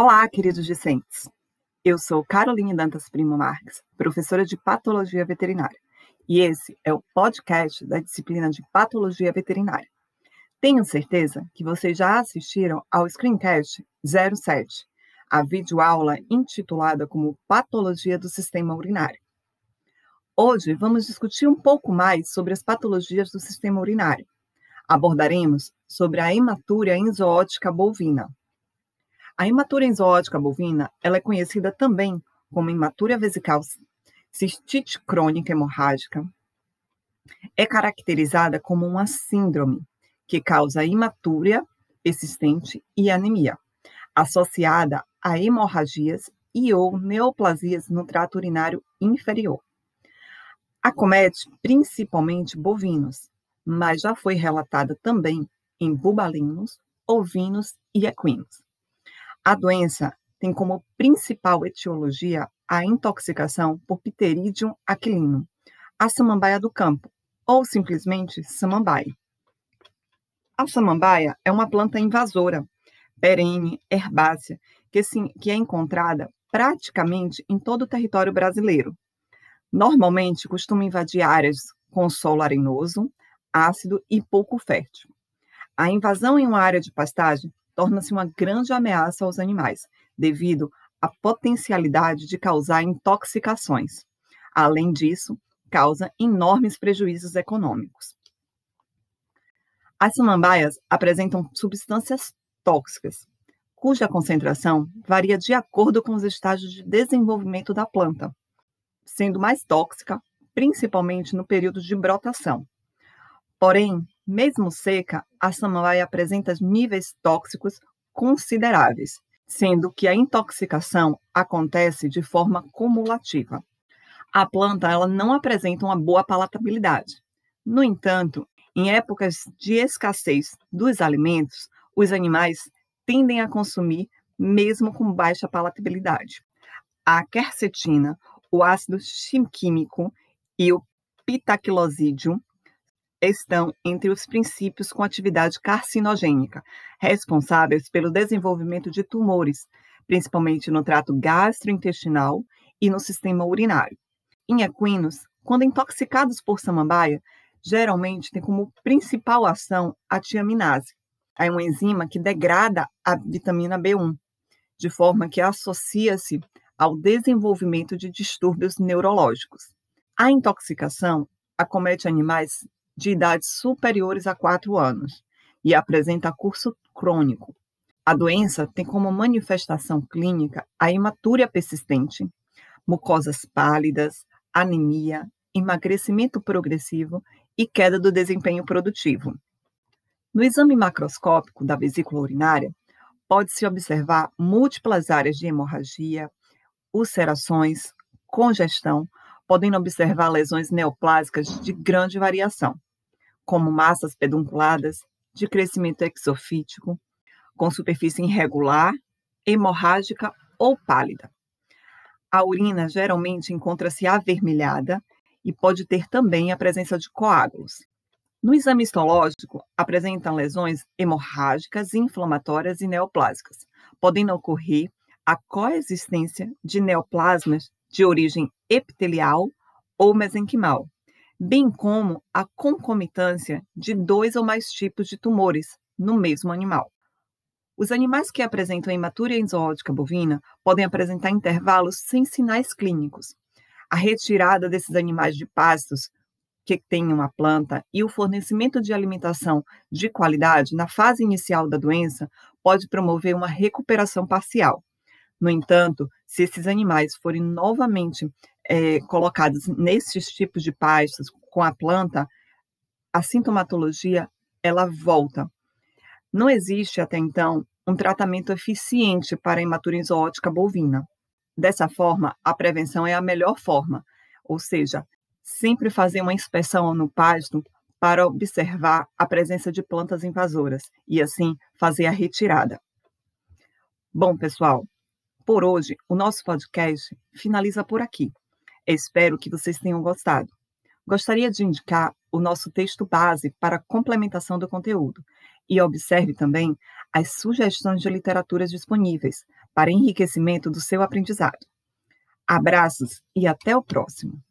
Olá, queridos discentes. Eu sou Caroline Dantas Primo Marques, professora de Patologia Veterinária, e esse é o podcast da disciplina de Patologia Veterinária. Tenho certeza que vocês já assistiram ao Screencast 07, a videoaula intitulada como Patologia do Sistema Urinário. Hoje vamos discutir um pouco mais sobre as patologias do sistema urinário. Abordaremos sobre a hematúria enzootica bovina. A hematúria enzootica bovina ela é conhecida também como hematúria vesical cistite crônica hemorrágica. É caracterizada como uma síndrome que causa hematúria persistente e anemia, associada a hemorragias e ou neoplasias no trato urinário inferior. Acomete principalmente bovinos, mas já foi relatada também em bubalinos, ovinos e equinos. A doença tem como principal etiologia a intoxicação por Pteridium aquilino, a samambaia do campo, ou simplesmente samambaia. A samambaia é uma planta invasora, perene, herbácea, que, sim, que é encontrada praticamente em todo o território brasileiro, Normalmente, costuma invadir áreas com solo arenoso, ácido e pouco fértil. A invasão em uma área de pastagem torna-se uma grande ameaça aos animais, devido à potencialidade de causar intoxicações. Além disso, causa enormes prejuízos econômicos. As samambaias apresentam substâncias tóxicas, cuja concentração varia de acordo com os estágios de desenvolvimento da planta, sendo mais tóxica, principalmente no período de brotação. Porém, mesmo seca, a samambaia apresenta níveis tóxicos consideráveis, sendo que a intoxicação acontece de forma cumulativa. A planta ela não apresenta uma boa palatabilidade. No entanto, em épocas de escassez dos alimentos, os animais tendem a consumir mesmo com baixa palatabilidade. A quercetina o ácido chimquímico e o pitaquilosídeo estão entre os princípios com atividade carcinogênica, responsáveis pelo desenvolvimento de tumores, principalmente no trato gastrointestinal e no sistema urinário. Em equinos, quando intoxicados por samambaia, geralmente tem como principal ação a tiaminase, é uma enzima que degrada a vitamina B1, de forma que associa-se ao desenvolvimento de distúrbios neurológicos. A intoxicação acomete animais de idades superiores a 4 anos e apresenta curso crônico. A doença tem como manifestação clínica a hematúria persistente, mucosas pálidas, anemia, emagrecimento progressivo e queda do desempenho produtivo. No exame macroscópico da vesícula urinária, pode-se observar múltiplas áreas de hemorragia, ulcerações, congestão, podendo observar lesões neoplásicas de grande variação, como massas pedunculadas, de crescimento exofítico, com superfície irregular, hemorrágica ou pálida. A urina geralmente encontra-se avermelhada e pode ter também a presença de coágulos. No exame histológico, apresentam lesões hemorrágicas, inflamatórias e neoplásicas, podendo ocorrer a coexistência de neoplasmas de origem epitelial ou mesenquimal, bem como a concomitância de dois ou mais tipos de tumores no mesmo animal. Os animais que apresentam hematúria enzootica bovina podem apresentar intervalos sem sinais clínicos. A retirada desses animais de pastos que tenham a planta e o fornecimento de alimentação de qualidade na fase inicial da doença pode promover uma recuperação parcial. No entanto, se esses animais forem novamente é, colocados nesses tipos de pastos com a planta, a sintomatologia ela volta. Não existe até então um tratamento eficiente para a hematuria zoótica bovina. Dessa forma, a prevenção é a melhor forma, ou seja, sempre fazer uma inspeção no pasto para observar a presença de plantas invasoras e assim fazer a retirada. Bom, pessoal, por hoje, o nosso podcast finaliza por aqui. Espero que vocês tenham gostado. Gostaria de indicar o nosso texto base para complementação do conteúdo e observe também as sugestões de literaturas disponíveis para enriquecimento do seu aprendizado. Abraços e até o próximo!